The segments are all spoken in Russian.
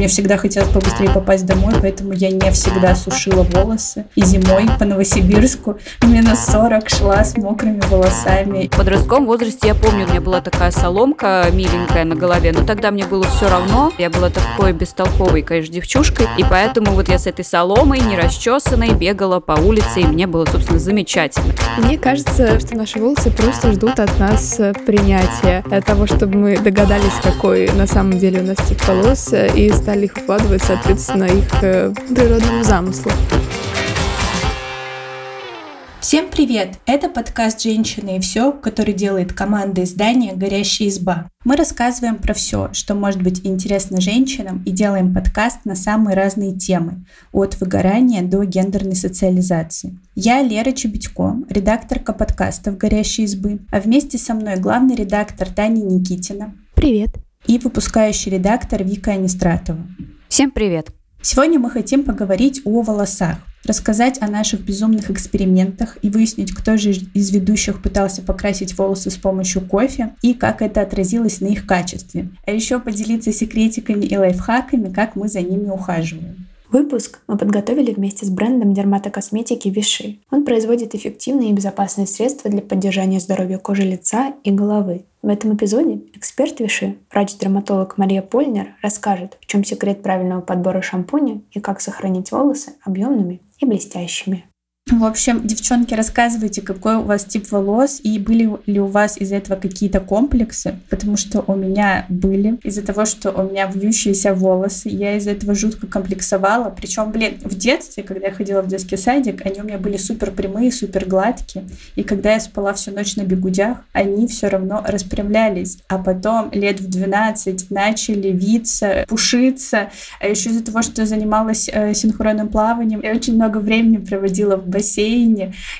мне всегда хотелось побыстрее попасть домой, поэтому я не всегда сушила волосы. И зимой по Новосибирску минус 40 шла с мокрыми волосами. В подростковом возрасте я помню, у меня была такая соломка миленькая на голове, но тогда мне было все равно. Я была такой бестолковой, конечно, девчушкой, и поэтому вот я с этой соломой, не расчесанной, бегала по улице, и мне было, собственно, замечательно. Мне кажется, что наши волосы просто ждут от нас принятия, от того, чтобы мы догадались, какой на самом деле у нас тип волос, и стали их укладывать, соответственно, их э, природному замыслу. Всем привет! Это подкаст «Женщины и все», который делает команда издания «Горящая изба». Мы рассказываем про все, что может быть интересно женщинам и делаем подкаст на самые разные темы, от выгорания до гендерной социализации. Я Лера Чебедько, редакторка подкастов «Горящей избы», а вместе со мной главный редактор Таня Никитина. Привет! И выпускающий редактор Вика Анистратова. Всем привет! Сегодня мы хотим поговорить о волосах рассказать о наших безумных экспериментах и выяснить, кто же из ведущих пытался покрасить волосы с помощью кофе и как это отразилось на их качестве. А еще поделиться секретиками и лайфхаками, как мы за ними ухаживаем. Выпуск мы подготовили вместе с брендом дерматокосметики Виши. Он производит эффективные и безопасные средства для поддержания здоровья кожи лица и головы. В этом эпизоде эксперт Виши, врач-дерматолог Мария Польнер, расскажет, в чем секрет правильного подбора шампуня и как сохранить волосы объемными и блестящими. В общем, девчонки, рассказывайте, какой у вас тип волос и были ли у вас из-за этого какие-то комплексы, потому что у меня были. Из-за того, что у меня вьющиеся волосы, я из-за этого жутко комплексовала. Причем, блин, в детстве, когда я ходила в детский садик, они у меня были супер прямые, супер гладкие. И когда я спала всю ночь на бегудях, они все равно распрямлялись. А потом лет в 12 начали виться, пушиться. А еще из-за того, что я занималась э, синхронным плаванием, я очень много времени проводила в бассейне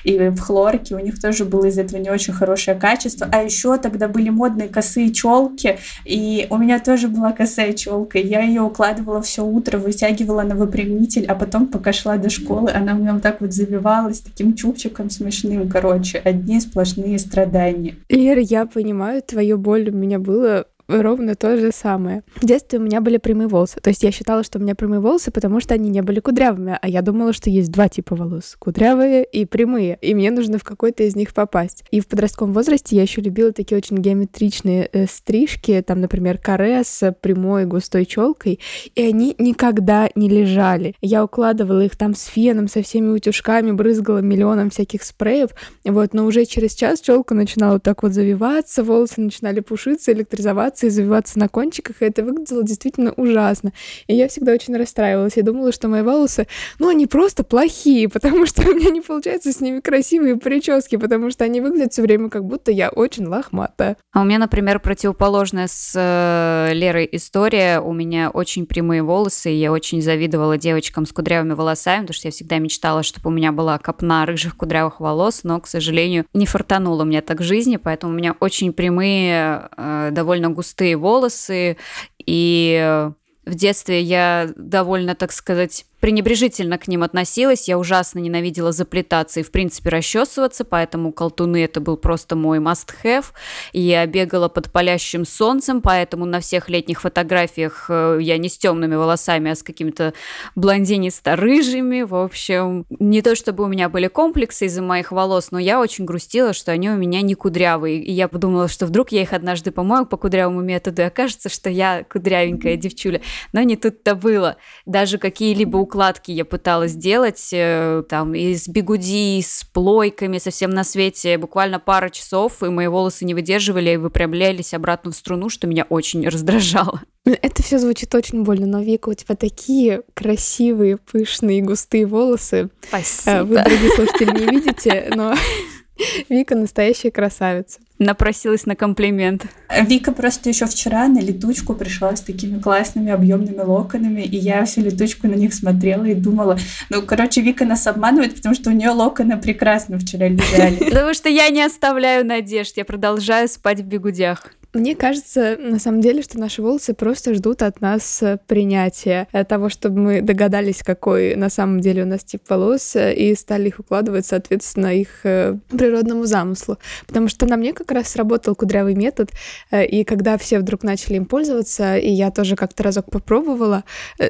и в хлорке, у них тоже было из этого не очень хорошее качество. А еще тогда были модные косые челки, и у меня тоже была косая челка. Я ее укладывала все утро, вытягивала на выпрямитель, а потом, пока шла до школы, она у меня вот так вот завивалась таким чубчиком смешным. Короче, одни сплошные страдания. Лера, я понимаю, твою боль у меня было ровно то же самое. В детстве у меня были прямые волосы. То есть я считала, что у меня прямые волосы, потому что они не были кудрявыми. А я думала, что есть два типа волос. Кудрявые и прямые. И мне нужно в какой-то из них попасть. И в подростковом возрасте я еще любила такие очень геометричные э, стрижки. Там, например, каре с прямой густой челкой. И они никогда не лежали. Я укладывала их там с феном, со всеми утюжками, брызгала миллионом всяких спреев. Вот, но уже через час челка начинала вот так вот завиваться, волосы начинали пушиться, электризоваться и завиваться на кончиках, и это выглядело действительно ужасно. И я всегда очень расстраивалась. Я думала, что мои волосы, ну, они просто плохие, потому что у меня не получается с ними красивые прически, потому что они выглядят все время как будто я очень лохматая. А у меня, например, противоположная с э, Лерой история. У меня очень прямые волосы, и я очень завидовала девочкам с кудрявыми волосами, потому что я всегда мечтала, чтобы у меня была копна рыжих кудрявых волос, но, к сожалению, не фартануло мне так жизни, поэтому у меня очень прямые, э, довольно густые густые волосы, и в детстве я довольно, так сказать, пренебрежительно к ним относилась. Я ужасно ненавидела заплетаться и, в принципе, расчесываться, поэтому колтуны это был просто мой must-have. Я бегала под палящим солнцем, поэтому на всех летних фотографиях э, я не с темными волосами, а с какими-то блондинисто-рыжими. В общем, не то чтобы у меня были комплексы из-за моих волос, но я очень грустила, что они у меня не кудрявые. И я подумала, что вдруг я их однажды помою по кудрявому методу, и окажется, что я кудрявенькая девчуля. Но не тут-то было. Даже какие-либо укладки я пыталась делать, э, там, из бигуди, с плойками, совсем на свете, буквально пара часов, и мои волосы не выдерживали и выпрямлялись обратно в струну, что меня очень раздражало. Это все звучит очень больно, но Вика, у тебя такие красивые, пышные, густые волосы. Спасибо. Вы, дорогие слушатели, не видите, но Вика настоящая красавица. Напросилась на комплимент. Вика просто еще вчера на летучку пришла с такими классными объемными локонами, и я всю летучку на них смотрела и думала, ну, короче, Вика нас обманывает, потому что у нее локоны прекрасно вчера лежали. Потому что я не оставляю надежд, я продолжаю спать в бегудях. Мне кажется, на самом деле, что наши волосы просто ждут от нас э, принятия э, того, чтобы мы догадались, какой на самом деле у нас тип волос, э, и стали их укладывать, соответственно, их природному замыслу. Потому что на мне как раз сработал кудрявый метод, и когда все вдруг начали им пользоваться, и я тоже как-то разок попробовала,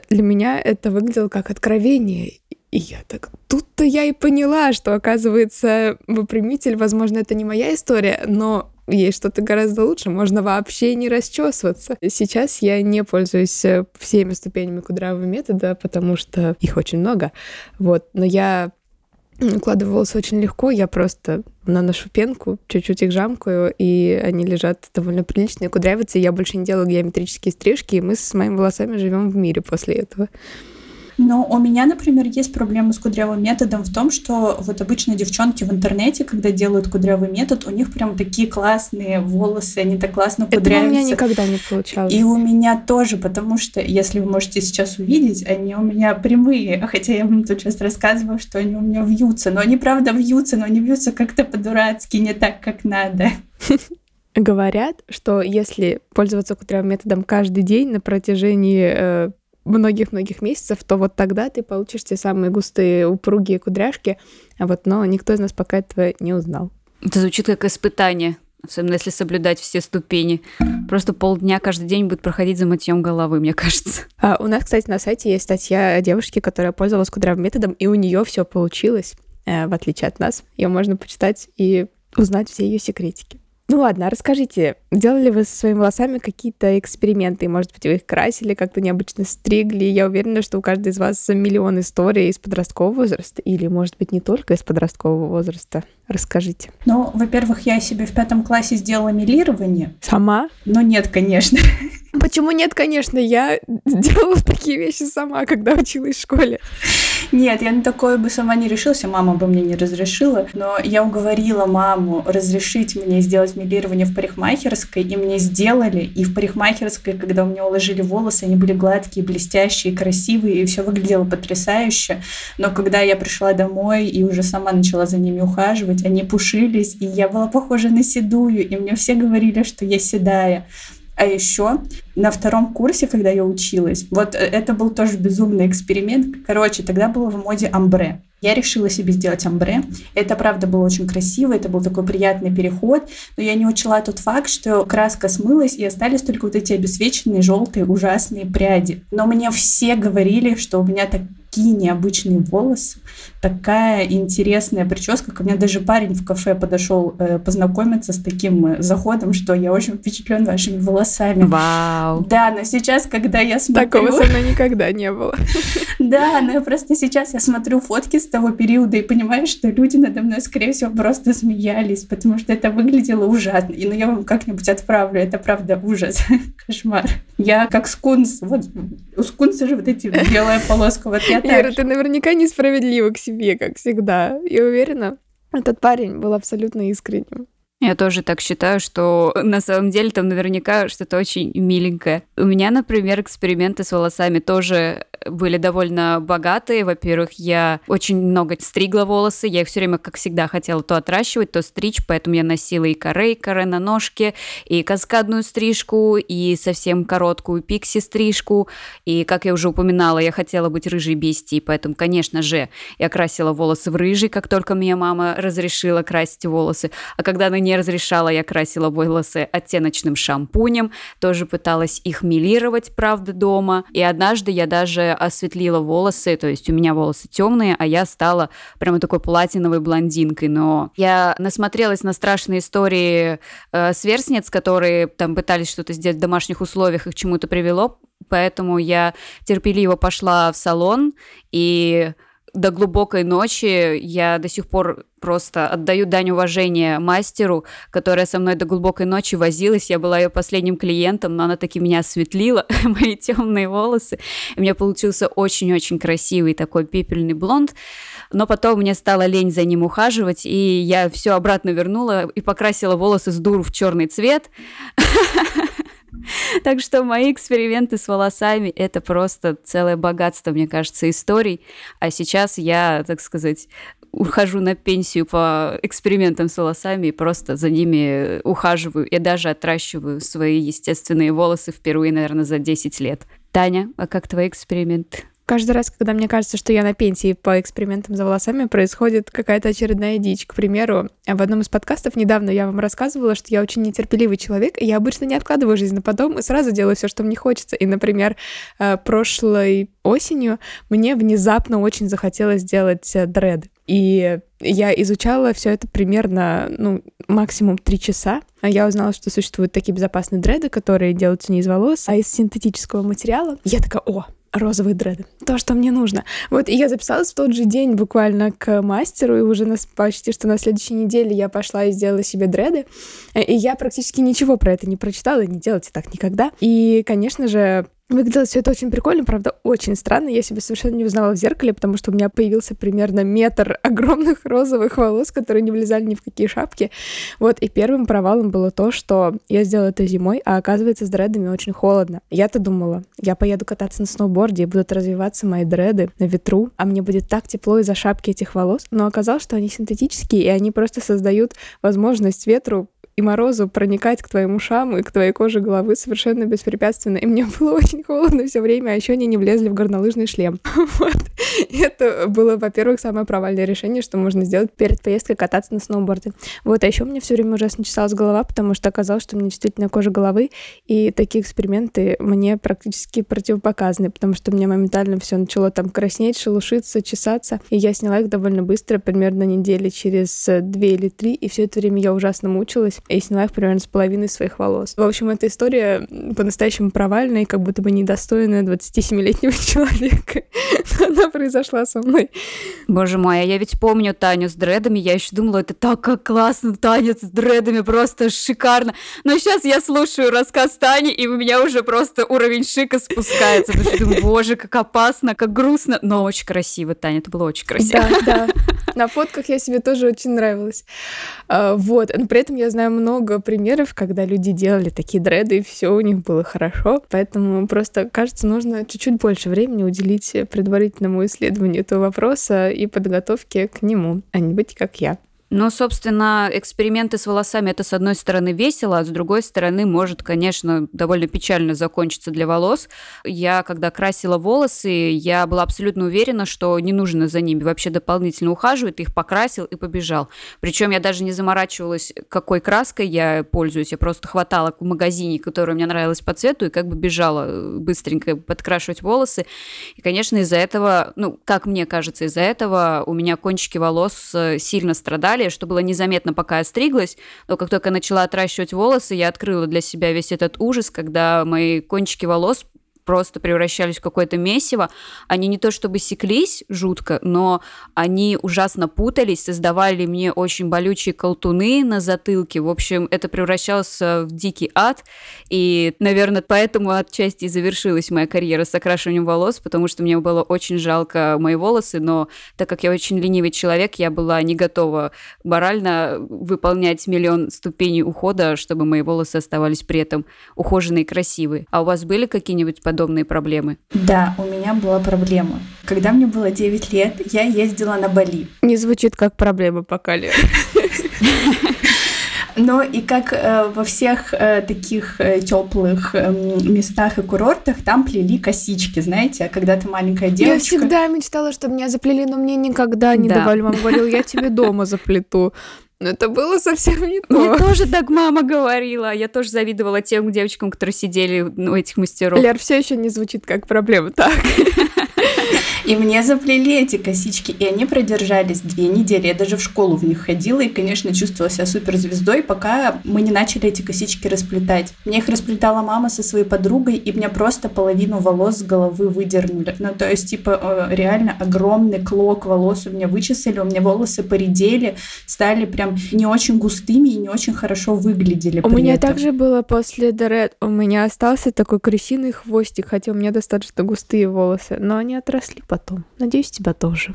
для меня это выглядело как откровение. И я так, тут-то я и поняла, что, оказывается, выпрямитель, возможно, это не моя история, но есть что-то гораздо лучше, можно вообще не расчесываться. Сейчас я не пользуюсь э, всеми ступенями кудрявого метода, потому что их очень много, вот, но я укладываю волосы очень легко, я просто наношу пенку, чуть-чуть их жамкаю, и они лежат довольно прилично, кудрявятся, и я больше не делаю геометрические стрижки, и мы с моими волосами живем в мире после этого. Но у меня, например, есть проблема с кудрявым методом в том, что вот обычно девчонки в интернете, когда делают кудрявый метод, у них прям такие классные волосы, они так классно кудрявятся. Это у меня никогда не получалось. И у меня тоже, потому что, если вы можете сейчас увидеть, они у меня прямые, хотя я вам тут сейчас рассказывала, что они у меня вьются, но они правда вьются, но они вьются как-то по-дурацки, не так, как надо. Говорят, что если пользоваться кудрявым методом каждый день на протяжении э, многих-многих месяцев, то вот тогда ты получишь те самые густые упругие кудряшки, а вот, но никто из нас пока этого не узнал. Это звучит как испытание, особенно если соблюдать все ступени. Просто полдня каждый день будет проходить за мытьем головы, мне кажется. А у нас, кстати, на сайте есть статья о девушке, которая пользовалась кудрявым методом, и у нее все получилось, э, в отличие от нас. Ее можно почитать и узнать все ее секретики. Ну ладно, расскажите, делали вы со своими волосами какие-то эксперименты? Может быть, вы их красили, как-то необычно стригли? Я уверена, что у каждой из вас миллион историй из подросткового возраста, или, может быть, не только из подросткового возраста. Расскажите. Ну, во-первых, я себе в пятом классе сделала милирование. Сама? Ну, нет, конечно. Почему нет, конечно, я делала такие вещи сама, когда училась в школе. Нет, я на такое бы сама не решилась, мама бы мне не разрешила, но я уговорила маму разрешить мне сделать милирование в парикмахерской, и мне сделали, и в парикмахерской, когда у меня уложили волосы, они были гладкие, блестящие, красивые, и все выглядело потрясающе, но когда я пришла домой и уже сама начала за ними ухаживать, они пушились, и я была похожа на седую, и мне все говорили, что я седая. А еще на втором курсе, когда я училась, вот э, это был тоже безумный эксперимент. Короче, тогда было в моде амбре. Я решила себе сделать амбре. Это, правда, было очень красиво, это был такой приятный переход, но я не учла тот факт, что краска смылась, и остались только вот эти обесвеченные желтые ужасные пряди. Но мне все говорили, что у меня так такие необычные волосы, такая интересная прическа. Ко мне даже парень в кафе подошел э, познакомиться с таким э, заходом, что я очень впечатлен вашими волосами. Вау! Да, но сейчас, когда я смотрю... Такого со мной никогда не было. Да, но просто сейчас я смотрю фотки с того периода и понимаю, что люди надо мной, скорее всего, просто смеялись, потому что это выглядело ужасно. И ну я вам как-нибудь отправлю, это правда ужас, кошмар. Я как скунс, вот у скунса же вот эти белая полоска, вот я Ира, ты наверняка несправедлива к себе, как всегда. Я уверена, этот парень был абсолютно искренним. Я тоже так считаю, что на самом деле там наверняка что-то очень миленькое. У меня, например, эксперименты с волосами тоже были довольно богатые. Во-первых, я очень много стригла волосы. Я их все время, как всегда, хотела то отращивать, то стричь, поэтому я носила и корей, коре на ножке, и каскадную стрижку, и совсем короткую пикси-стрижку. И, как я уже упоминала, я хотела быть рыжей бестией, поэтому, конечно же, я красила волосы в рыжий, как только меня мама разрешила красить волосы. А когда она не разрешала, я красила волосы оттеночным шампунем, тоже пыталась их милировать, правда, дома. И однажды я даже осветлила волосы, то есть у меня волосы темные, а я стала прямо такой платиновой блондинкой. Но я насмотрелась на страшные истории э, сверстниц, которые там пытались что-то сделать в домашних условиях, их к чему-то привело, поэтому я терпеливо пошла в салон и до глубокой ночи я до сих пор просто отдаю дань уважения мастеру, которая со мной до глубокой ночи возилась. Я была ее последним клиентом, но она таки меня осветлила, мои темные волосы. И у меня получился очень-очень красивый такой пепельный блонд. Но потом мне стало лень за ним ухаживать, и я все обратно вернула и покрасила волосы с дуру в черный цвет. Так что мои эксперименты с волосами — это просто целое богатство, мне кажется, историй. А сейчас я, так сказать, ухожу на пенсию по экспериментам с волосами и просто за ними ухаживаю. Я даже отращиваю свои естественные волосы впервые, наверное, за 10 лет. Таня, а как твой эксперимент? Каждый раз, когда мне кажется, что я на пенсии по экспериментам за волосами, происходит какая-то очередная дичь. К примеру, в одном из подкастов недавно я вам рассказывала, что я очень нетерпеливый человек, и я обычно не откладываю жизнь на потом и сразу делаю все, что мне хочется. И, например, э, прошлой осенью мне внезапно очень захотелось сделать э, дреды. И я изучала все это примерно, ну, максимум три часа. А я узнала, что существуют такие безопасные дреды, которые делаются не из волос, а из синтетического материала. Я такая, о, розовые дреды. То, что мне нужно. Вот, и я записалась в тот же день буквально к мастеру, и уже на, почти что на следующей неделе я пошла и сделала себе дреды. И я практически ничего про это не прочитала, не делайте так никогда. И, конечно же, Выглядело все это очень прикольно, правда, очень странно. Я себя совершенно не узнала в зеркале, потому что у меня появился примерно метр огромных розовых волос, которые не влезали ни в какие шапки. Вот, и первым провалом было то, что я сделала это зимой, а оказывается, с дредами очень холодно. Я-то думала, я поеду кататься на сноуборде, и будут развиваться мои дреды на ветру, а мне будет так тепло из-за шапки этих волос. Но оказалось, что они синтетические, и они просто создают возможность ветру и морозу проникать к твоим ушам и к твоей коже головы совершенно беспрепятственно. И мне было очень холодно все время, а еще они не влезли в горнолыжный шлем. Вот. И это было, во-первых, самое провальное решение, что можно сделать перед поездкой кататься на сноуборде. Вот, а еще меня все время ужасно чесалась голова, потому что оказалось, что меня действительно кожа головы, и такие эксперименты мне практически противопоказаны, потому что у меня моментально все начало там краснеть, шелушиться, чесаться, и я сняла их довольно быстро, примерно недели через две или три, и все это время я ужасно мучилась, и сняла их примерно с половиной своих волос. В общем, эта история по-настоящему провальная и как будто бы недостойная 27-летнего человека. Она произошла со мной. Боже мой, а я ведь помню Таню с дредами, я еще думала, это так как классно, танец с дредами, просто шикарно. Но сейчас я слушаю рассказ Тани, и у меня уже просто уровень шика спускается, потому что думаю, боже, как опасно, как грустно, но очень красиво, Таня, это было очень красиво. Да, да. На фотках я себе тоже очень нравилась. А, вот, но при этом я знаю много примеров, когда люди делали такие дреды, и все у них было хорошо. Поэтому просто, кажется, нужно чуть-чуть больше времени уделить предварительному исследованию этого вопроса и подготовке к нему, а не быть как я. Ну, собственно, эксперименты с волосами это с одной стороны весело, а с другой стороны может, конечно, довольно печально закончиться для волос. Я, когда красила волосы, я была абсолютно уверена, что не нужно за ними вообще дополнительно ухаживать, их покрасил и побежал. Причем я даже не заморачивалась, какой краской я пользуюсь, я просто хватала в магазине, которая мне нравилась по цвету, и как бы бежала э, быстренько подкрашивать волосы. И, конечно, из-за этого, ну, как мне кажется, из-за этого у меня кончики волос э, сильно страдали, далее, что было незаметно, пока я стриглась. Но как только начала отращивать волосы, я открыла для себя весь этот ужас, когда мои кончики волос просто превращались в какое-то месиво. Они не то чтобы секлись жутко, но они ужасно путались, создавали мне очень болючие колтуны на затылке. В общем, это превращалось в дикий ад. И, наверное, поэтому отчасти завершилась моя карьера с окрашиванием волос, потому что мне было очень жалко мои волосы, но так как я очень ленивый человек, я была не готова морально выполнять миллион ступеней ухода, чтобы мои волосы оставались при этом ухоженные и красивые. А у вас были какие-нибудь подобные проблемы? Да, у меня была проблема. Когда мне было 9 лет, я ездила на Бали. Не звучит как проблема пока, Лер. Но и как э, во всех э, таких э, теплых э, местах и курортах, там плели косички, знаете, когда ты маленькая девочка. Я всегда мечтала, чтобы меня заплели, но мне никогда не да. давали. Мама говорила, я тебе дома заплету. Но это было совсем не то. Мне тоже так мама говорила. Я тоже завидовала тем девочкам, которые сидели у этих мастеров. Лер, все еще не звучит как проблема. Так. И мне заплели эти косички, и они продержались две недели. Я даже в школу в них ходила и, конечно, чувствовала себя суперзвездой, пока мы не начали эти косички расплетать. Мне их расплетала мама со своей подругой, и мне просто половину волос с головы выдернули. Ну, то есть, типа, э, реально огромный клок волос у меня вычесали, у меня волосы поредели, стали прям не очень густыми и не очень хорошо выглядели. У меня этом. также было после Дорет. У меня остался такой крысиный хвостик, хотя у меня достаточно густые волосы, но они отросли потом потом. Надеюсь, тебя тоже.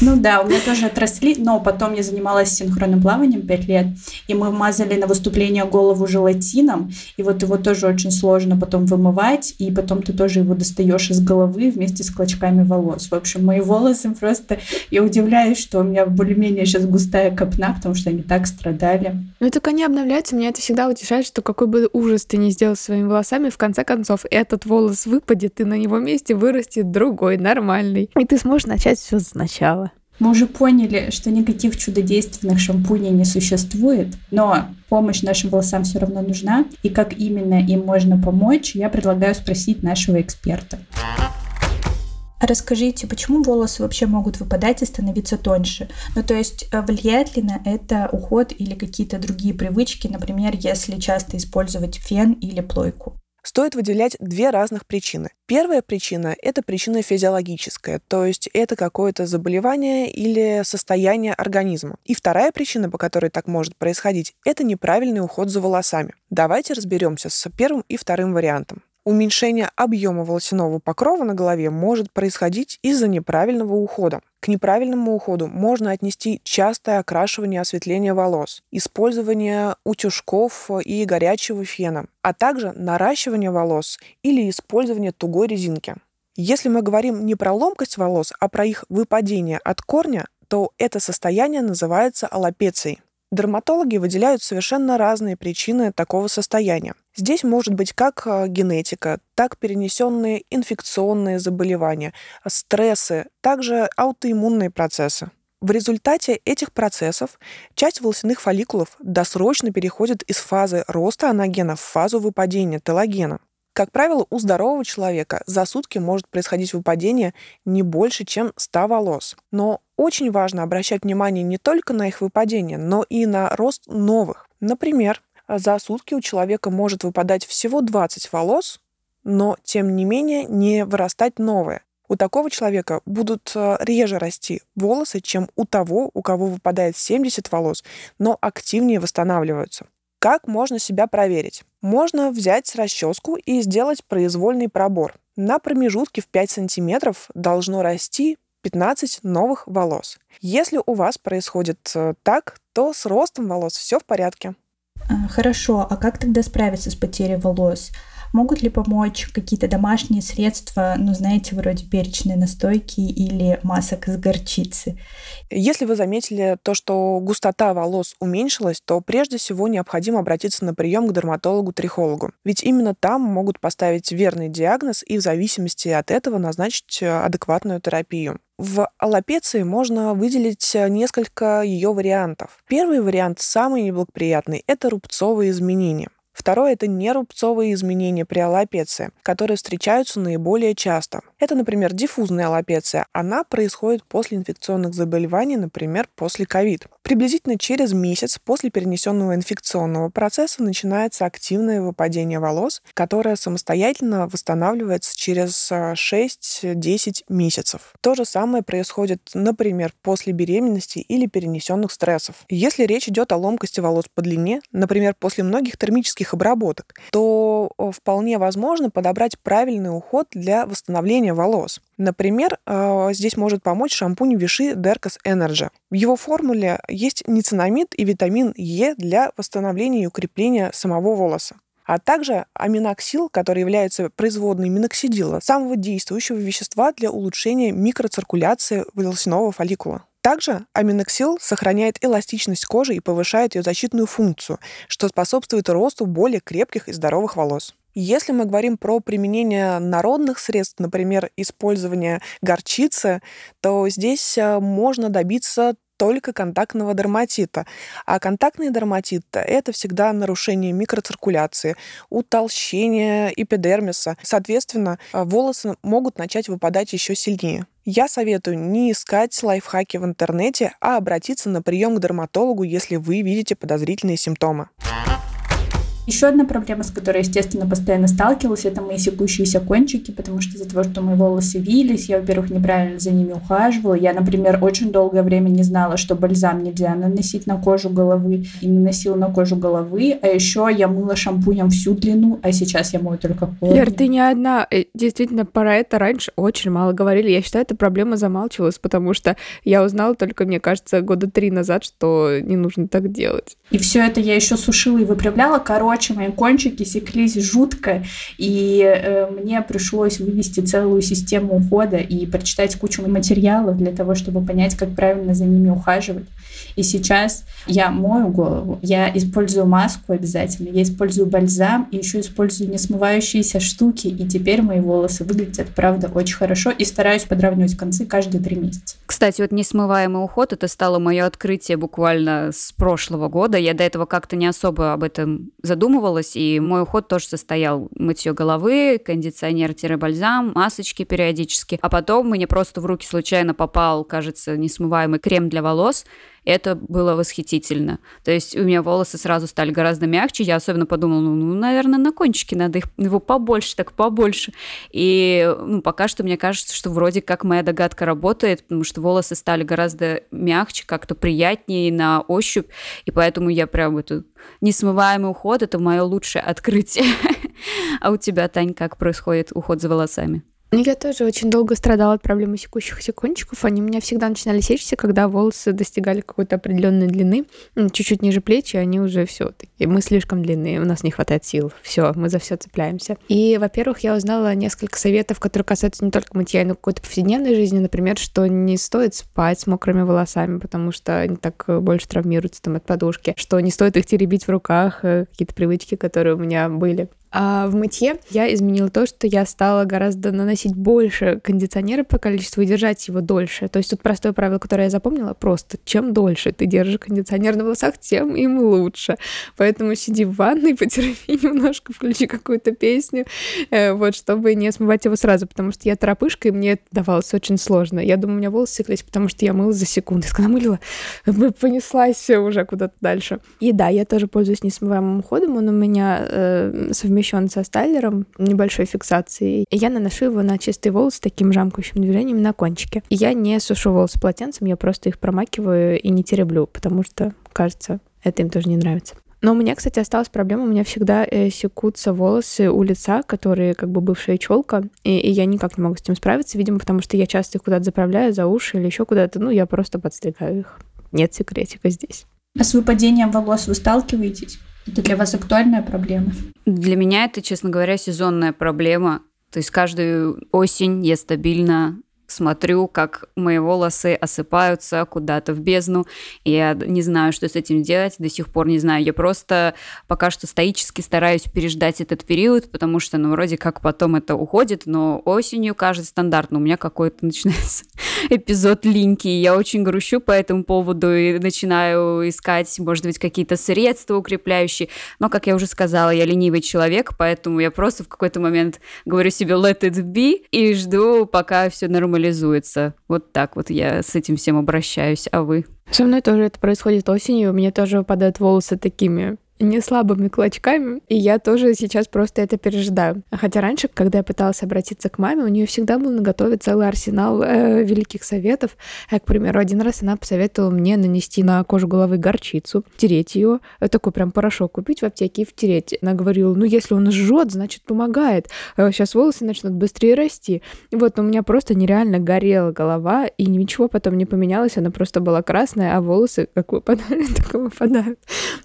Ну да, у меня тоже отросли, но потом я занималась синхронным плаванием 5 лет, и мы мазали на выступление голову желатином, и вот его тоже очень сложно потом вымывать, и потом ты тоже его достаешь из головы вместе с клочками волос. В общем, мои волосы просто... Я удивляюсь, что у меня более-менее сейчас густая копна, потому что они так страдали. Ну, только они обновляются. Меня это всегда утешает, что какой бы ужас ты ни сделал своими волосами, в конце концов, этот волос выпадет, и на него месте вырастет другой, нормальный. И ты сможешь начать все сначала. Мы уже поняли, что никаких чудодейственных шампуней не существует, но помощь нашим волосам все равно нужна. И как именно им можно помочь, я предлагаю спросить нашего эксперта. А расскажите, почему волосы вообще могут выпадать и становиться тоньше? Ну, то есть, э, влияет ли на это уход или какие-то другие привычки, например, если часто использовать фен или плойку? Стоит выделять две разных причины. Первая причина – это причина физиологическая, то есть это какое-то заболевание или состояние организма. И вторая причина, по которой так может происходить, это неправильный уход за волосами. Давайте разберемся с первым и вторым вариантом. Уменьшение объема волосяного покрова на голове может происходить из-за неправильного ухода. К неправильному уходу можно отнести частое окрашивание осветления волос, использование утюжков и горячего фена, а также наращивание волос или использование тугой резинки. Если мы говорим не про ломкость волос, а про их выпадение от корня, то это состояние называется аллопецией. Дерматологи выделяют совершенно разные причины такого состояния. Здесь может быть как а, генетика, так перенесенные инфекционные заболевания, стрессы, также аутоиммунные процессы. В результате этих процессов часть волосяных фолликулов досрочно переходит из фазы роста анагена в фазу выпадения телогена. Как правило, у здорового человека за сутки может происходить выпадение не больше, чем 100 волос. Но очень важно обращать внимание не только на их выпадение, но и на рост новых. Например, за сутки у человека может выпадать всего 20 волос, но тем не менее не вырастать новые. У такого человека будут э, реже расти волосы, чем у того, у кого выпадает 70 волос, но активнее восстанавливаются. Как можно себя проверить? Можно взять расческу и сделать произвольный пробор. На промежутке в 5 сантиметров должно расти 15 новых волос. Если у вас происходит э, так, то с ростом волос все в порядке. А, хорошо, а как тогда справиться с потерей волос? Могут ли помочь какие-то домашние средства, ну, знаете, вроде перечной настойки или масок из горчицы? Если вы заметили то, что густота волос уменьшилась, то прежде всего необходимо обратиться на прием к дерматологу-трихологу. Ведь именно там могут поставить верный диагноз и в зависимости от этого назначить адекватную терапию. В аллопеции можно выделить несколько ее вариантов. Первый вариант, самый неблагоприятный, это рубцовые изменения. Второе – это нерубцовые изменения при аллопеции, которые встречаются наиболее часто. Это, например, диффузная аллопеция. Она происходит после инфекционных заболеваний, например, после ковид. Приблизительно через месяц после перенесенного инфекционного процесса начинается активное выпадение волос, которое самостоятельно восстанавливается через 6-10 а, месяцев. То же самое происходит, например, после беременности или перенесенных стрессов. Если речь идет о ломкости волос по длине, например, после многих термических обработок, то э, вполне возможно подобрать правильный уход для восстановления волос. Например, э, здесь может помочь шампунь Виши Dercos Energy. В его формуле есть ницинамид и витамин Е для восстановления и укрепления самого волоса а также аминоксил, который является производной миноксидила, самого действующего вещества для улучшения микроциркуляции волосяного фолликула. Также аминоксил сохраняет эластичность кожи и повышает ее защитную функцию, что способствует росту более крепких и здоровых волос. Если мы говорим про применение народных средств, например, использование горчицы, то здесь э, можно добиться только контактного дерматита. А контактный дерматит – это всегда нарушение микроциркуляции, утолщение эпидермиса. Соответственно, э, волосы могут начать выпадать еще сильнее. Я советую не искать лайфхаки в интернете, а обратиться на прием к дерматологу, если вы видите подозрительные симптомы. Еще одна проблема, с которой, естественно, постоянно сталкивалась, это мои секущиеся кончики, потому что из-за того, что мои волосы вились, я, во-первых, неправильно за ними ухаживала. Я, например, очень долгое время не знала, что бальзам нельзя наносить на кожу головы, и не носила на кожу головы. А еще я мыла шампунем всю длину, а сейчас я мою только корни. Лер, ты не одна. Э, действительно, про это раньше очень мало говорили. Я считаю, эта проблема замалчивалась, потому что я узнала только, мне кажется, года три назад, что не нужно так делать. И все это я еще сушила и выпрямляла. Короче, мои кончики секлись жутко, и э, мне пришлось вывести целую систему ухода и прочитать кучу материалов для того, чтобы понять, как правильно за ними ухаживать. И сейчас я мою голову, я использую маску обязательно, я использую бальзам и еще использую несмывающиеся штуки. И теперь мои волосы выглядят, правда, очень хорошо. И стараюсь подравнивать концы каждые три месяца. Кстати, вот несмываемый уход, это стало мое открытие буквально с прошлого года. Я до этого как-то не особо об этом задумывалась, и мой уход тоже состоял мытье головы, кондиционер-бальзам, масочки периодически. А потом мне просто в руки случайно попал, кажется, несмываемый крем для волос, это было восхитительно. То есть у меня волосы сразу стали гораздо мягче. Я особенно подумала, ну, ну наверное, на кончике надо их, его побольше, так побольше. И ну, пока что мне кажется, что вроде как моя догадка работает, потому что волосы стали гораздо мягче, как-то приятнее на ощупь. И поэтому я прям это несмываемый уход – это мое лучшее открытие. А у тебя, Тань, как происходит уход за волосами? Я тоже очень долго страдала от проблемы секущихся кончиков. Они у меня всегда начинали сечься, когда волосы достигали какой-то определенной длины, чуть-чуть ниже плечи, они уже все такие. Мы слишком длинные, у нас не хватает сил. Все, мы за все цепляемся. И, во-первых, я узнала несколько советов, которые касаются не только мытья, но какой-то повседневной жизни. Например, что не стоит спать с мокрыми волосами, потому что они так э, больше травмируются там от подушки, что не стоит их теребить в руках, э, какие-то привычки, которые у меня были. А в мытье я изменила то, что я стала гораздо наносить больше кондиционера по количеству и держать его дольше. То есть тут простое правило, которое я запомнила, просто чем дольше ты держишь кондиционер на волосах, тем им лучше. Поэтому сиди в ванной, потерпи немножко, включи какую-то песню, э, вот, чтобы не смывать его сразу, потому что я торопышка, и мне это давалось очень сложно. Я думаю, у меня волосы секлись, потому что я мыла за секунду. Я намылила, понеслась уже куда-то дальше. И да, я тоже пользуюсь несмываемым уходом, он у меня э, совмещен совмещен со стайлером небольшой фиксацией. И я наношу его на чистые волосы таким жамкающим движением на кончике. И я не сушу волосы полотенцем, я просто их промакиваю и не тереблю, потому что, кажется, это им тоже не нравится. Но у меня, кстати, осталась проблема, у меня всегда э, секутся волосы у лица, которые как бы бывшая челка, и, и я никак не могу с этим справиться, видимо, потому что я часто их куда-то заправляю за уши или еще куда-то, ну, я просто подстригаю их. Нет секретика здесь. А с выпадением волос вы сталкиваетесь? Это для вас актуальная проблема? Для меня это, честно говоря, сезонная проблема. То есть каждую осень я стабильно смотрю, как мои волосы осыпаются куда-то в бездну, и я не знаю, что с этим делать, до сих пор не знаю. Я просто пока что стоически стараюсь переждать этот период, потому что, ну, вроде как потом это уходит, но осенью кажется стандартно. У меня какой-то начинается эпизод линьки, я очень грущу по этому поводу и начинаю искать, может быть, какие-то средства укрепляющие. Но, как я уже сказала, я ленивый человек, поэтому я просто в какой-то момент говорю себе let it be и жду, пока все нормализуется нормализуется. Вот так вот я с этим всем обращаюсь. А вы? Со мной тоже это происходит осенью. У меня тоже выпадают волосы такими не слабыми клочками, и я тоже сейчас просто это пережидаю. Хотя раньше, когда я пыталась обратиться к маме, у нее всегда был наготове целый арсенал э, великих советов. Я, к примеру, один раз она посоветовала мне нанести на кожу головы горчицу, тереть ее, э, такой прям порошок купить в аптеке и втереть. Она говорила, ну если он жжет, значит помогает. Сейчас э, волосы начнут быстрее расти. И вот у меня просто нереально горела голова, и ничего потом не поменялось, она просто была красная, а волосы как выпадали, так выпадают.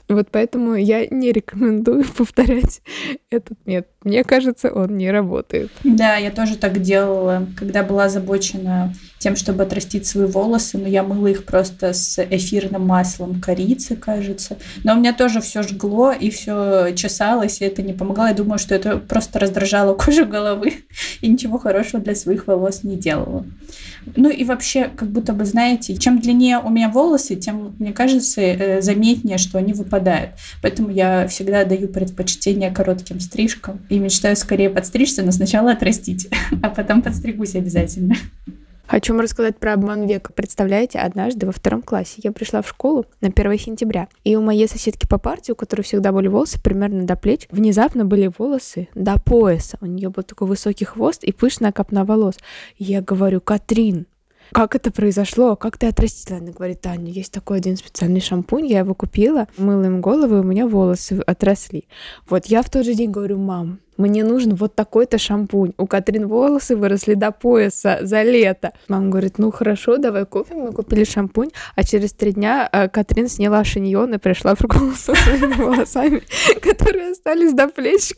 Вот поэтому я не рекомендую повторять этот метод. Мне кажется, он не работает. Да, я тоже так делала, когда была озабочена тем, чтобы отрастить свои волосы, но я мыла их просто с эфирным маслом корицы, кажется. Но у меня тоже все жгло и все чесалось, и это не помогло. Я думаю, что это просто раздражало кожу головы и ничего хорошего для своих волос не делало. Ну и вообще, как будто бы, знаете, чем длиннее у меня волосы, тем, мне кажется, э, заметнее, что они выпадают. Поэтому я всегда даю предпочтение коротким стрижкам и мечтаю скорее подстричься, но сначала отрастить, а потом подстригусь обязательно. Хочу вам рассказать про обман века. Представляете, однажды во втором классе я пришла в школу на 1 сентября, и у моей соседки по партии, у которой всегда были волосы примерно до плеч, внезапно были волосы до пояса. У нее был такой высокий хвост и пышная копна волос. Я говорю, Катрин, как это произошло, как ты отрастила? Она говорит, Таня, есть такой один специальный шампунь, я его купила, мыла им голову, и у меня волосы отросли. Вот я в тот же день говорю, мам, мне нужен вот такой-то шампунь. У Катрин волосы выросли до пояса за лето. Мама говорит, ну хорошо, давай купим. Мы купили шампунь, а через три дня э, Катрин сняла шиньон и пришла в школу со своими волосами, которые остались до плеч.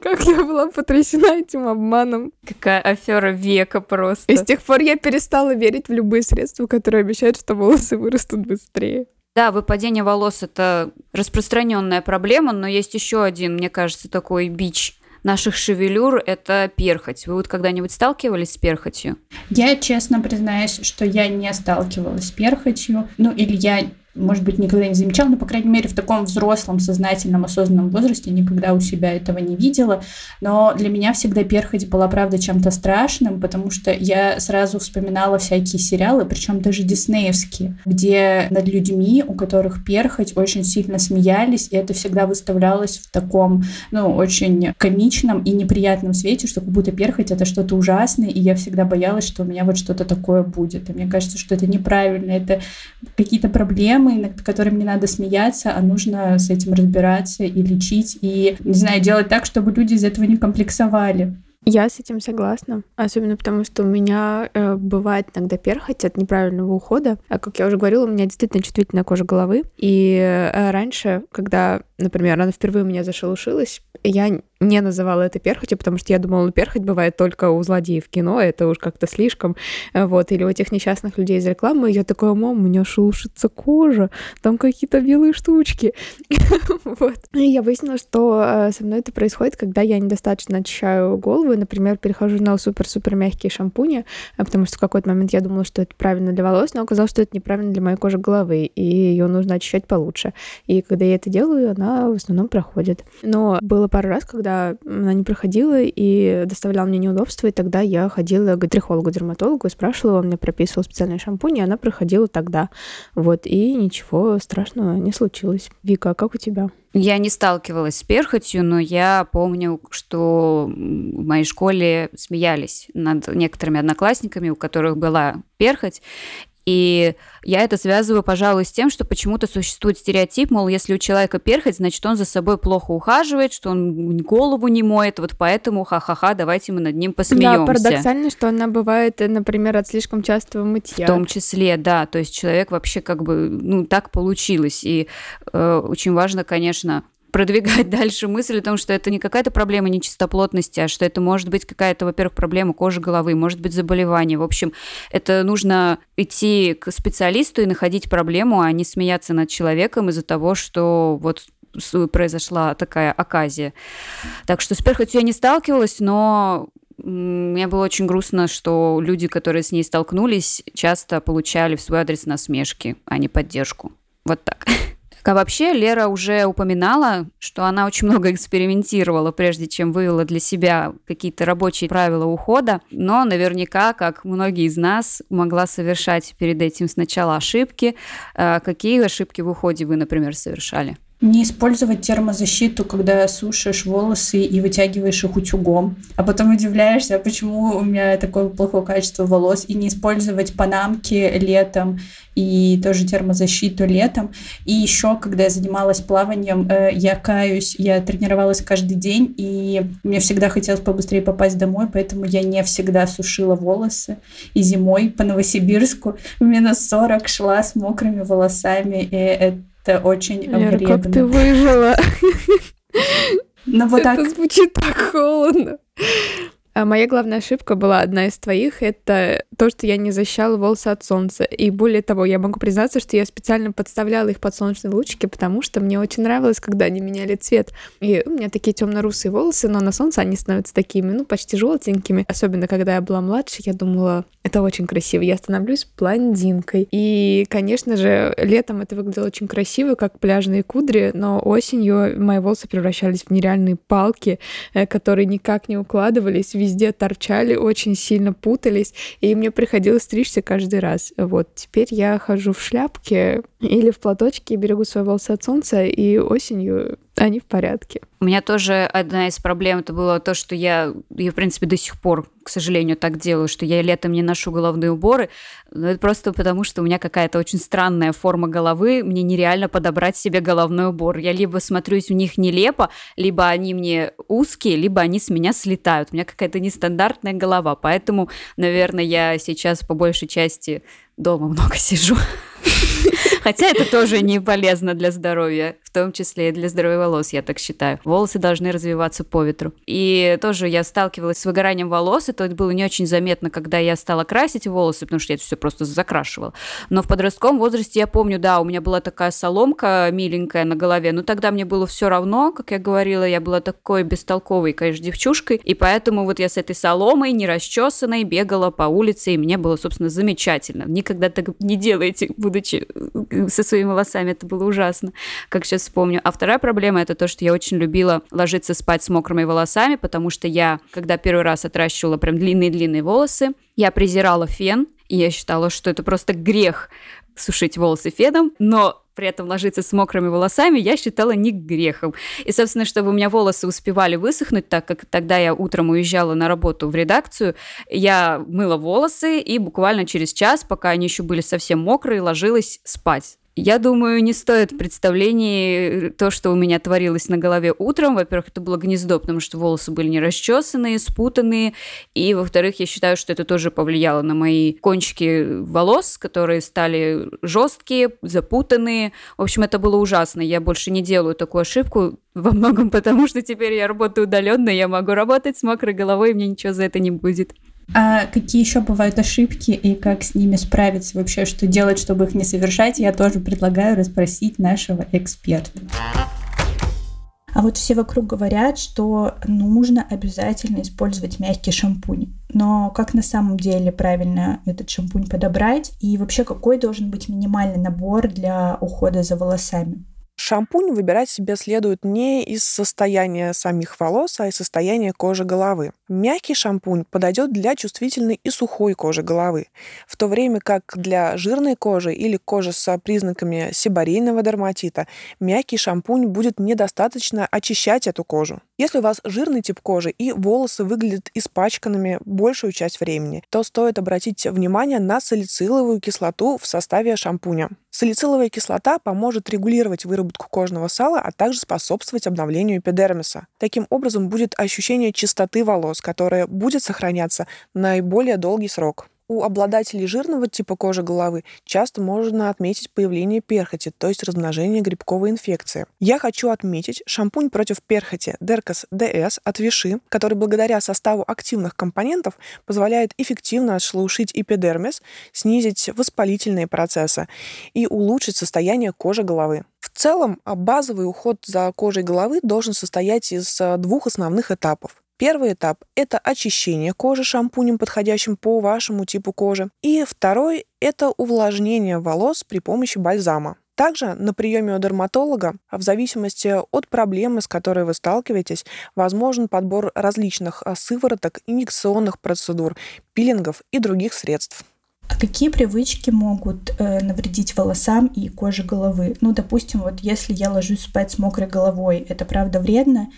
Как я была потрясена этим обманом. Какая афера века просто. И с тех пор я перестала верить в любые средства, которые обещают, что волосы вырастут быстрее. Да, выпадение волос это распространенная проблема, но есть еще один, мне кажется, такой бич наших шевелюр – это перхоть. Вы вот когда-нибудь сталкивались с перхотью? Я честно признаюсь, что я не сталкивалась с перхотью. Ну, или я может быть, никогда не замечала, но, по крайней мере, в таком взрослом, сознательном, осознанном возрасте никогда у себя этого не видела. Но для меня всегда перхоть была, правда, чем-то страшным, потому что я сразу вспоминала всякие сериалы, причем даже диснеевские, где над людьми, у которых перхоть, очень сильно смеялись, и это всегда выставлялось в таком, ну, очень комичном и неприятном свете, что как будто перхоть — это что-то ужасное, и я всегда боялась, что у меня вот что-то такое будет. И мне кажется, что это неправильно, это какие-то проблемы, проблемы, над которыми не надо смеяться, а нужно с этим разбираться и лечить, и, не знаю, делать так, чтобы люди из этого не комплексовали. Я с этим согласна, особенно потому, что у меня э, бывает иногда перхоть от неправильного ухода. А как я уже говорила, у меня действительно чувствительная кожа головы. И э, раньше, когда, например, она впервые у меня зашелушилась, я не называла это перхотью, потому что я думала, перхоть бывает только у злодеев кино, это уж как-то слишком, э, вот, или у этих несчастных людей из рекламы. Я такая, мам, у меня шелушится кожа, там какие-то белые штучки. вот. И я выяснила, что э, со мной это происходит, когда я недостаточно очищаю голову, например, перехожу на супер-супер мягкие шампуни, э, потому что в какой-то момент я думала, что это правильно для волос, но оказалось, что это неправильно для моей кожи головы, и ее нужно очищать получше. И когда я это делаю, она в основном проходит. Но было пару раз, когда когда она не проходила и доставляла мне неудобства, и тогда я ходила к трихологу-дерматологу и спрашивала, он мне прописывал специальный шампунь, и она проходила тогда. Вот, и ничего страшного не случилось. Вика, а как у тебя? Я не сталкивалась с перхотью, но я помню, что в моей школе смеялись над некоторыми одноклассниками, у которых была перхоть, и я это связываю, пожалуй, с тем, что почему-то существует стереотип, мол, если у человека перхоть, значит, он за собой плохо ухаживает, что он голову не моет, вот поэтому ха-ха-ха, давайте мы над ним посмеемся. Да, парадоксально, что она бывает, например, от слишком частого мытья. В том числе, да, то есть человек вообще как бы, ну, так получилось. И э, очень важно, конечно, продвигать дальше мысль о том, что это не какая-то проблема нечистоплотности, а что это может быть какая-то, во-первых, проблема кожи головы, может быть заболевание. В общем, это нужно идти к специалисту и находить проблему, а не смеяться над человеком из-за того, что вот произошла такая оказия. Так что с перхотью я не сталкивалась, но мне было очень грустно, что люди, которые с ней столкнулись, часто получали в свой адрес насмешки, а не поддержку. Вот так. А вообще Лера уже упоминала, что она очень много экспериментировала, прежде чем вывела для себя какие-то рабочие правила ухода, но наверняка, как многие из нас, могла совершать перед этим сначала ошибки. А какие ошибки в уходе вы, например, совершали? Не использовать термозащиту, когда сушишь волосы и вытягиваешь их утюгом, а потом удивляешься, почему у меня такое плохое качество волос, и не использовать панамки летом и тоже термозащиту летом. И еще, когда я занималась плаванием, э, я каюсь, я тренировалась каждый день, и мне всегда хотелось побыстрее попасть домой, поэтому я не всегда сушила волосы. И зимой по Новосибирску минус 40 шла с мокрыми волосами, и это очень Лера, вредно. как ты выжила? Ну вот Это звучит так холодно. А моя главная ошибка была одна из твоих, это то, что я не защищала волосы от солнца. И более того, я могу признаться, что я специально подставляла их под солнечные лучики, потому что мне очень нравилось, когда они меняли цвет. И у меня такие темно-русые волосы, но на солнце они становятся такими, ну, почти желтенькими. Особенно, когда я была младше, я думала, это очень красиво. Я становлюсь блондинкой. И, конечно же, летом это выглядело очень красиво, как пляжные кудри, но осенью мои волосы превращались в нереальные палки, э, которые никак не укладывались везде торчали, очень сильно путались, и мне приходилось стричься каждый раз. Вот, теперь я хожу в шляпке или в платочке, берегу свои волосы от солнца, и осенью они в порядке. У меня тоже одна из проблем это было то, что я, я, в принципе, до сих пор, к сожалению, так делаю, что я летом не ношу головные уборы, но это просто потому, что у меня какая-то очень странная форма головы, мне нереально подобрать себе головной убор. Я либо смотрюсь в них нелепо, либо они мне узкие, либо они с меня слетают. У меня какая-то нестандартная голова, поэтому, наверное, я сейчас по большей части дома много сижу. Хотя это тоже не полезно для здоровья, том числе и для здоровья волос, я так считаю. Волосы должны развиваться по ветру. И тоже я сталкивалась с выгоранием волос, это было не очень заметно, когда я стала красить волосы, потому что я это все просто закрашивала. Но в подростковом возрасте я помню, да, у меня была такая соломка миленькая на голове, но тогда мне было все равно, как я говорила, я была такой бестолковой, конечно, девчушкой, и поэтому вот я с этой соломой, не расчесанной, бегала по улице, и мне было, собственно, замечательно. Никогда так не делайте, будучи со своими волосами. Это было ужасно, как сейчас вспомню. А вторая проблема это то, что я очень любила ложиться спать с мокрыми волосами, потому что я, когда первый раз отращивала прям длинные-длинные волосы, я презирала фен, и я считала, что это просто грех сушить волосы феном, но при этом ложиться с мокрыми волосами я считала не грехом. И, собственно, чтобы у меня волосы успевали высохнуть, так как тогда я утром уезжала на работу в редакцию, я мыла волосы и буквально через час, пока они еще были совсем мокрые, ложилась спать. Я думаю, не стоит представлений то, что у меня творилось на голове утром. Во-первых, это было гнездо, потому что волосы были не расчесанные, спутанные. И, во-вторых, я считаю, что это тоже повлияло на мои кончики волос, которые стали жесткие, запутанные. В общем, это было ужасно. Я больше не делаю такую ошибку во многом потому, что теперь я работаю удаленно, я могу работать с мокрой головой, и мне ничего за это не будет. А какие еще бывают ошибки и как с ними справиться вообще, что делать, чтобы их не совершать, я тоже предлагаю расспросить нашего эксперта. А вот все вокруг говорят, что нужно обязательно использовать мягкий шампунь. Но как на самом деле правильно этот шампунь подобрать? И вообще какой должен быть минимальный набор для ухода за волосами? Шампунь выбирать себе следует не из состояния самих волос, а из состояния кожи головы. Мягкий шампунь подойдет для чувствительной и сухой кожи головы, в то время как для жирной кожи или кожи с признаками сибарейного дерматита мягкий шампунь будет недостаточно очищать эту кожу. Если у вас жирный тип кожи и волосы выглядят испачканными большую часть времени, то стоит обратить внимание на салициловую кислоту в составе шампуня. Салициловая кислота поможет регулировать выработку кожного сала, а также способствовать обновлению эпидермиса. Таким образом, будет ощущение чистоты волос, которое будет сохраняться наиболее долгий срок. У обладателей жирного типа кожи головы часто можно отметить появление перхоти, то есть размножение грибковой инфекции. Я хочу отметить шампунь против перхоти Dercos DS от Виши, который благодаря составу активных компонентов позволяет эффективно отшелушить эпидермис, снизить воспалительные процессы и улучшить состояние кожи головы. В целом, базовый уход за кожей головы должен состоять из э, двух основных этапов. Первый этап – это очищение кожи шампунем, подходящим по вашему типу кожи. И второй – это увлажнение волос при помощи бальзама. Также на приеме у дерматолога, в зависимости от проблемы, с которой вы сталкиваетесь, возможен подбор различных а, сывороток, инъекционных процедур, пилингов и других средств. А какие привычки могут э, навредить волосам и коже головы? Ну, допустим, вот если я ложусь спать с мокрой головой, это правда вредно?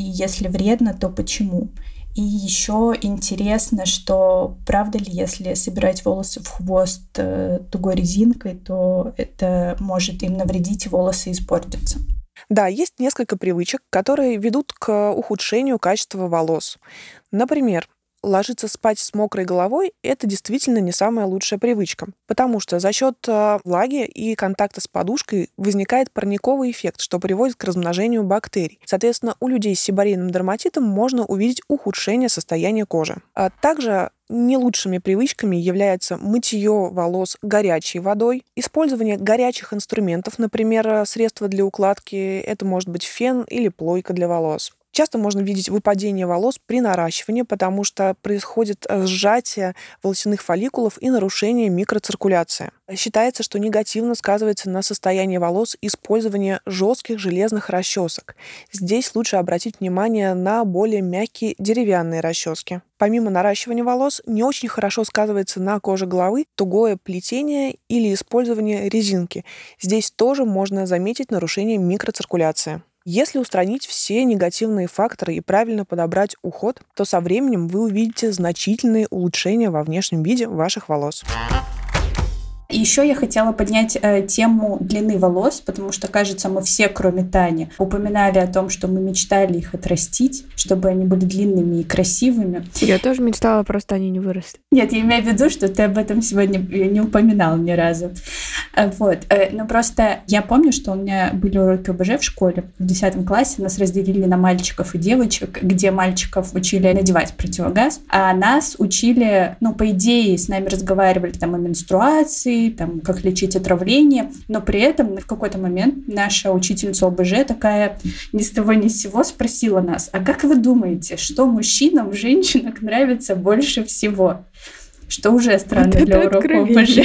И если вредно, то почему? И еще интересно, что правда ли, если собирать волосы в хвост э, тугой резинкой, то это может им навредить и волосы испортятся. Да, есть несколько привычек, которые ведут к ухудшению качества волос. Например, ложиться спать с мокрой головой – это действительно не самая лучшая привычка, потому что за счет а, влаги и контакта с подушкой возникает парниковый эффект, что приводит к размножению бактерий. Соответственно, у людей с сибарейным дерматитом можно увидеть ухудшение состояния кожи. А также не лучшими привычками является мытье волос горячей водой, использование горячих инструментов, например, средства для укладки, это может быть фен или плойка для волос. Часто можно видеть выпадение волос при наращивании, потому что происходит э, сжатие волосяных фолликулов и нарушение микроциркуляции. Считается, что негативно сказывается на состоянии волос использование жестких железных расчесок. Здесь лучше обратить внимание на более мягкие деревянные расчески. Помимо наращивания волос, не очень хорошо сказывается на коже головы тугое плетение или использование резинки. Здесь тоже можно заметить нарушение микроциркуляции. Если устранить все негативные факторы и правильно подобрать уход, то со временем вы увидите значительные улучшения во внешнем виде ваших волос. Еще я хотела поднять э, тему длины волос, потому что, кажется, мы все, кроме Тани, упоминали о том, что мы мечтали их отрастить, чтобы они были длинными и красивыми. Я тоже мечтала, просто они не выросли. Нет, я имею в виду, что ты об этом сегодня не упоминал ни разу. Э, вот. Э, но просто я помню, что у меня были уроки ОБЖ в школе. В 10 классе нас разделили на мальчиков и девочек, где мальчиков учили надевать противогаз, а нас учили, ну, по идее, с нами разговаривали там о менструации, там, как лечить отравление, но при этом в какой-то момент наша учительница ОБЖ такая ни с того ни с сего спросила нас, а как вы думаете, что мужчинам в женщинах нравится больше всего? Что уже странно вот для урока ОБЖ.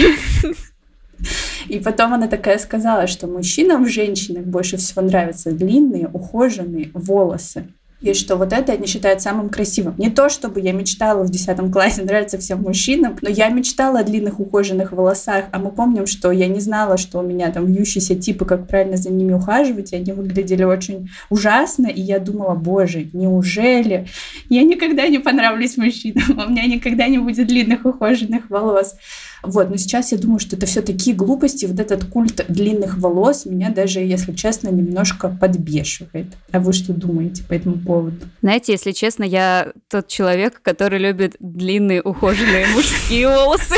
И потом она такая сказала, что мужчинам в женщинах больше всего нравятся длинные, ухоженные волосы и что вот это они считают самым красивым. Не то, чтобы я мечтала в 10 классе нравиться всем мужчинам, но я мечтала о длинных ухоженных волосах, а мы помним, что я не знала, что у меня там вьющиеся типы, как правильно за ними ухаживать, и они выглядели очень ужасно, и я думала, боже, неужели я никогда не понравлюсь мужчинам, у меня никогда не будет длинных ухоженных волос. Вот, но сейчас я думаю, что это все такие глупости, вот этот культ длинных волос меня даже, если честно, немножко подбешивает. А вы что думаете по этому поводу? Знаете, если честно, я тот человек, который любит длинные ухоженные мужские волосы.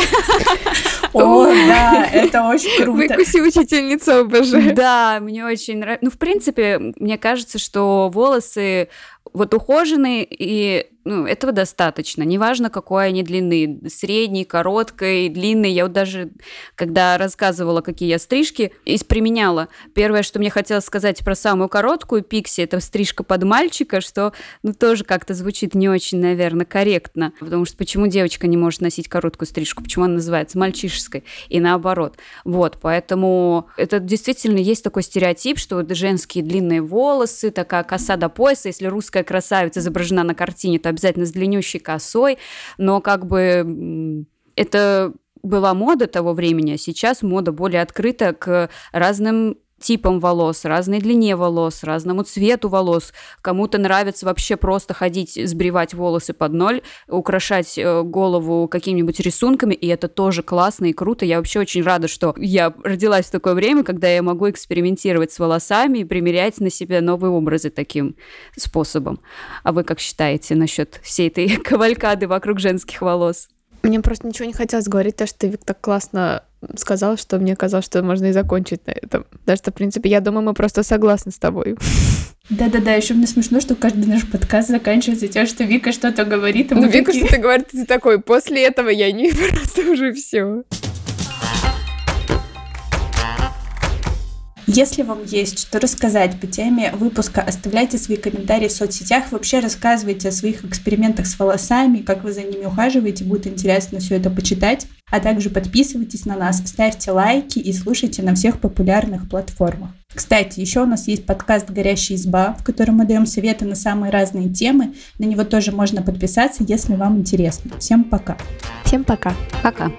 О, да, это очень круто. Выкуси учительницу ОБЖ. Да, мне очень нравится. Ну, в принципе, мне кажется, что волосы вот ухоженные и ну, этого достаточно. Неважно, какой они длины, средней, короткой, длинной. Я вот даже, когда рассказывала, какие я стрижки, из применяла. Первое, что мне хотелось сказать про самую короткую пикси, это стрижка под мальчика, что, ну, тоже как-то звучит не очень, наверное, корректно. Потому что почему девочка не может носить короткую стрижку? Почему она называется мальчишеской? И наоборот. Вот, поэтому это действительно есть такой стереотип, что вот женские длинные волосы, такая коса до пояса, если русская красавица изображена на картине, то обязательно с длиннющей косой, но как бы это была мода того времени, а сейчас мода более открыта к разным типам волос, разной длине волос, разному цвету волос. Кому-то нравится вообще просто ходить, сбривать волосы под ноль, украшать э, голову какими-нибудь рисунками, и это тоже классно и круто. Я вообще очень рада, что я родилась в такое время, когда я могу экспериментировать с волосами и примерять на себя новые образы таким способом. А вы как считаете насчет всей этой кавалькады вокруг женских волос? Мне просто ничего не хотелось говорить, то, что ты так классно сказал, что мне казалось, что можно и закончить на этом. Даже что, в принципе, я думаю, мы просто согласны с тобой. Да-да-да, еще мне смешно, что каждый наш подкаст заканчивается тем, что Вика что-то говорит. ну, Вика такие... что-то говорит, ты такой, после этого я не просто уже все. Если вам есть что рассказать по теме выпуска, оставляйте свои комментарии в соцсетях. Вообще рассказывайте о своих экспериментах с волосами, как вы за ними ухаживаете. Будет интересно все это почитать. А также подписывайтесь на нас, ставьте лайки и слушайте на всех популярных платформах. Кстати, еще у нас есть подкаст «Горящая изба», в котором мы даем советы на самые разные темы. На него тоже можно подписаться, если вам интересно. Всем пока. Всем пока. Пока.